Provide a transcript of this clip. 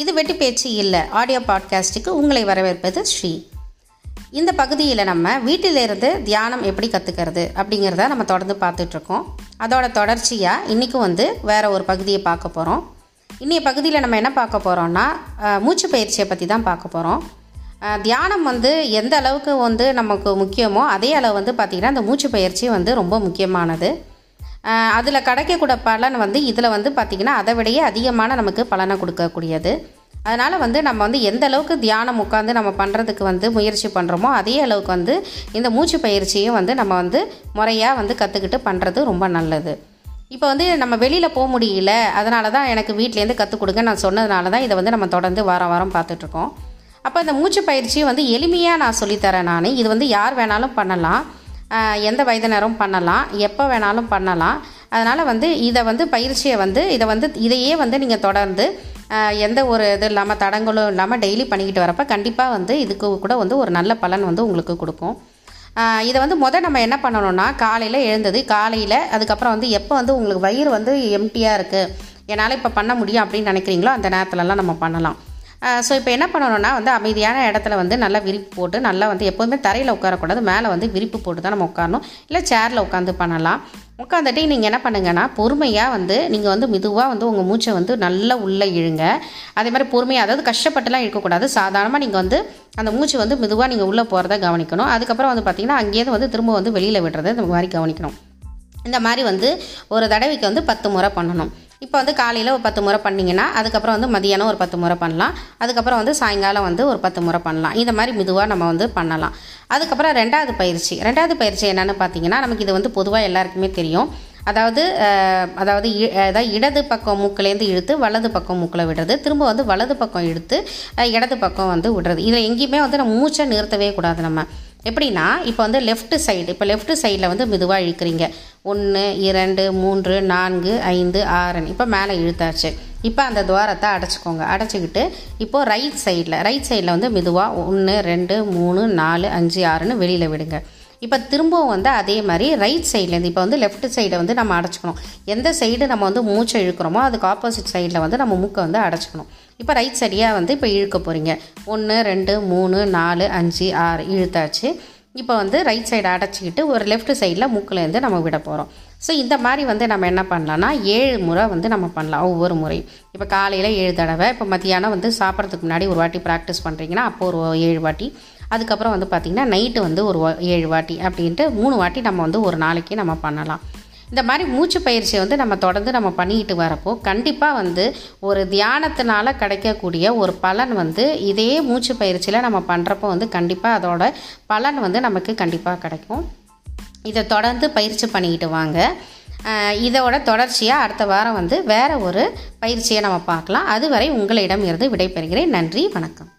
இது வெட்டி பேச்சு இல்லை. ஆடியோ பாட்காஸ்ட்டுக்கு உங்களை வரவேற்பது ஸ்ரீ. இந்த பகுதியில் நம்ம வீட்டிலிருந்து தியானம் எப்படி கற்றுக்கிறது அப்படிங்கிறத நம்ம தொடர்ந்து பார்த்துட்ருக்கோம். அதோட தொடர்ச்சியாக இன்றைக்கும் வந்து வேறு ஒரு பகுதியை பார்க்க போகிறோம் இன்றைய பகுதியில் நம்ம என்ன பார்க்க போகிறோம்னா மூச்சு பயிற்சியை பற்றி தான் பார்க்க போகிறோம் தியானம் வந்து எந்த அளவுக்கு வந்து நமக்கு முக்கியமோ அதே அளவு வந்து பார்த்திங்கன்னா அந்த மூச்சு பயிற்சி வந்து ரொம்ப முக்கியமானது. அதில் கிடைக்கக்கூட பலன் வந்து இதில் வந்து பார்த்திங்கன்னா அதை விடையே அதிகமான நமக்கு பலனை கொடுக்கக்கூடியது. அதனால் வந்து நம்ம வந்து எந்த அளவுக்கு தியானம் உட்காந்து நம்ம பண்ணுறதுக்கு வந்து முயற்சி பண்ணுறோமோ அதே அளவுக்கு வந்து இந்த மூச்சு பயிற்சியும் வந்து நம்ம வந்து முறையாக வந்து கற்றுக்கிட்டு பண்ணுறது ரொம்ப நல்லது. இப்போ வந்து நம்ம வெளியில் போக முடியல அதனால தான் எனக்கு வீட்லேருந்து கற்றுக் கொடுங்க நான் சொன்னதுனால தான் இதை வந்து நம்ம தொடர்ந்து வாரம் வாரம் பார்த்துட்ருக்கோம். அப்போ இந்த மூச்சு பயிற்சியை வந்து எளிமையாக நான் சொல்லித்தரேன் நான். இது வந்து யார் வேணாலும் பண்ணலாம். எந்த வயதினரும் பண்ணலாம். எப்போ வேணாலும் பண்ணலாம். அதனால் வந்து இதை வந்து பயிற்சியை வந்து இதை வந்து இதையே வந்து நீங்கள் தொடர்ந்து எந்த ஒரு இது இல்லாமல் தடங்களும் இல்லாமல் டெய்லி பண்ணிக்கிட்டு வரப்போ கண்டிப்பாக வந்து இதுக்கு கூட வந்து ஒரு நல்ல பலன் வந்து உங்களுக்கு கொடுக்கும். இதை வந்து முதல் நம்ம என்ன பண்ணணும்னா காலையில் எழுந்தது காலையில் அதுக்கப்புறம் வந்து எப்போ வந்து உங்களுக்கு வயிறு வந்து எம்டியாக இருக்குது என்னால் இப்போ பண்ண முடியும் அப்படின்னு நினைக்கிறீங்களோ அந்த நேரத்துலலாம் நம்ம பண்ணலாம். ஸோ இப்போ என்ன பண்ணணும்னா வந்து அமைதியான இடத்துல வந்து நல்லா விரிப்பு போட்டு நல்லா வந்து எப்போதுமே தரையில் உட்காரக்கூடாது மேலே வந்து விரிப்பு போட்டு தான் நம்ம உட்காரணும். இல்லை சேரில் உட்காந்து பண்ணலாம். உட்காந்துட்டு நீங்கள் என்ன பண்ணுங்கன்னா பொறுமையாக வந்து நீங்கள் வந்து மெதுவாக வந்து உங்கள் மூச்சை வந்து நல்லா உள்ளே இழுங்க. அதே மாதிரி பொறுமையாக அதாவது கஷ்டப்பட்டுலாம் இருக்கக்கூடாது. சாதாரணமாக நீங்கள் வந்து அந்த மூச்சு வந்து மெதுவாக நீங்கள் உள்ளே போகிறத கவனிக்கணும். அதுக்கப்புறம் வந்து பார்த்திங்கன்னா அங்கேயிருந்து வந்து திரும்ப வந்து வெளியில் விடுறத இந்த மாதிரி கவனிக்கணும். இந்த மாதிரி வந்து ஒரு தடவைக்கு வந்து பத்து முறை பண்ணணும். இப்போ வந்து காலையில் ஒரு பத்து முறை பண்ணிங்கன்னா அதுக்கப்புறம் வந்து மதியானம் ஒரு பத்து முறை பண்ணலாம். அதுக்கப்புறம் வந்து சாயங்காலம் வந்து ஒரு பத்து முறை பண்ணலாம். இந்த மாதிரி மெதுவாக நம்ம வந்து பண்ணலாம். அதுக்கப்புறம் ரெண்டாவது பயிற்சி. ரெண்டாவது பயிற்சி என்னென்னு பார்த்தீங்கன்னா நமக்கு இது வந்து பொதுவாக எல்லாருக்குமே தெரியும். அதாவது அதாவது இ- அதாவது இடது பக்கம் மூக்கிலேருந்து இழுத்து வலது பக்கம் மூக்கில் விடுறது. திரும்ப வந்து வலது பக்கம் இழுத்து இடது பக்கம் வந்து விடுறது. இதில் எங்கேயுமே வந்து நம்ம மூச்சை நிறுத்தவே கூடாது நம்ம. எப்படின்னா இப்போ வந்து லெஃப்ட் சைடு இப்போ லெஃப்ட் சைடில் வந்து மெதுவாக இழுக்கிறீங்க. ஒன்று இரண்டு மூன்று நான்கு ஐந்து ஆறுன்னு. இப்போ மேலே இழுத்தாச்சு. இப்போ அந்த துவாரத்தை அடைச்சிக்கோங்க. அடைச்சிக்கிட்டு இப்போது ரைட் சைடில் ரைட் சைடில் வந்து மெதுவாக ஒன்று ரெண்டு மூணு நாலு அஞ்சு ஆறுன்னு வெளியில் விடுங்க. இப்போ திரும்பவும் வந்து அதே மாதிரி ரைட் சைட்லேருந்து இப்போ வந்து லெஃப்ட் சைடை வந்து நம்ம அடைச்சிக்கணும். எந்த சைடு நம்ம வந்து மூச்சை இழுக்கிறோமோ அதுக்கு ஆப்போசிட் சைடில் வந்து நம்ம மூக்கை வந்து அடைச்சிக்கணும். இப்போ ரைட் சைடியாக வந்து இப்போ இழுக்க போகிறீங்க ஒன்று ரெண்டு மூணு நாலு அஞ்சு ஆறு இழுத்தாச்சு. இப்போ வந்து ரைட் சைடு அடைச்சிக்கிட்டு ஒரு லெஃப்ட் சைடில் மூக்கிலேருந்து நம்ம விட போகிறோம் ஸோ இந்த மாதிரி வந்து நம்ம என்ன பண்ணலாம்னா ஏழு முறை வந்து நம்ம பண்ணலாம் ஒவ்வொரு முறையும். இப்போ காலையில் ஏழு தடவை இப்போ மத்தியானம் வந்து சாப்பிட்றதுக்கு முன்னாடி ஒரு வாட்டி ப்ராக்டிஸ் பண்ணுறீங்கன்னா அப்போ ஒரு ஏழு வாட்டி. அதுக்கப்புறம் வந்து பார்த்திங்கன்னா நைட்டு வந்து ஒரு ஏழு வாட்டி அப்படின்ட்டு மூணு வாட்டி நம்ம வந்து ஒரு நாளைக்கு நம்ம பண்ணலாம். இந்த மாதிரி மூச்சு பயிற்சியை வந்து நம்ம தொடர்ந்து நம்ம பண்ணிக்கிட்டு வரப்போ கண்டிப்பாக வந்து ஒரு தியானத்தினால கிடைக்கக்கூடிய ஒரு பலன் வந்து இதே மூச்சு பயிற்சியில் நம்ம பண்ணுறப்போ வந்து கண்டிப்பாக அதோட பலன் வந்து நமக்கு கண்டிப்பாக கிடைக்கும். இதை தொடர்ந்து பயிற்சி பண்ணிக்கிட்டு வாங்க. இதோட தொடர்ச்சியாக அடுத்த வாரம் வந்து வேறு ஒரு பயிற்சியை நம்ம பார்க்கலாம். அதுவரை உங்களிடம் இருந்து விடைபெறுகிறேன். நன்றி வணக்கம்.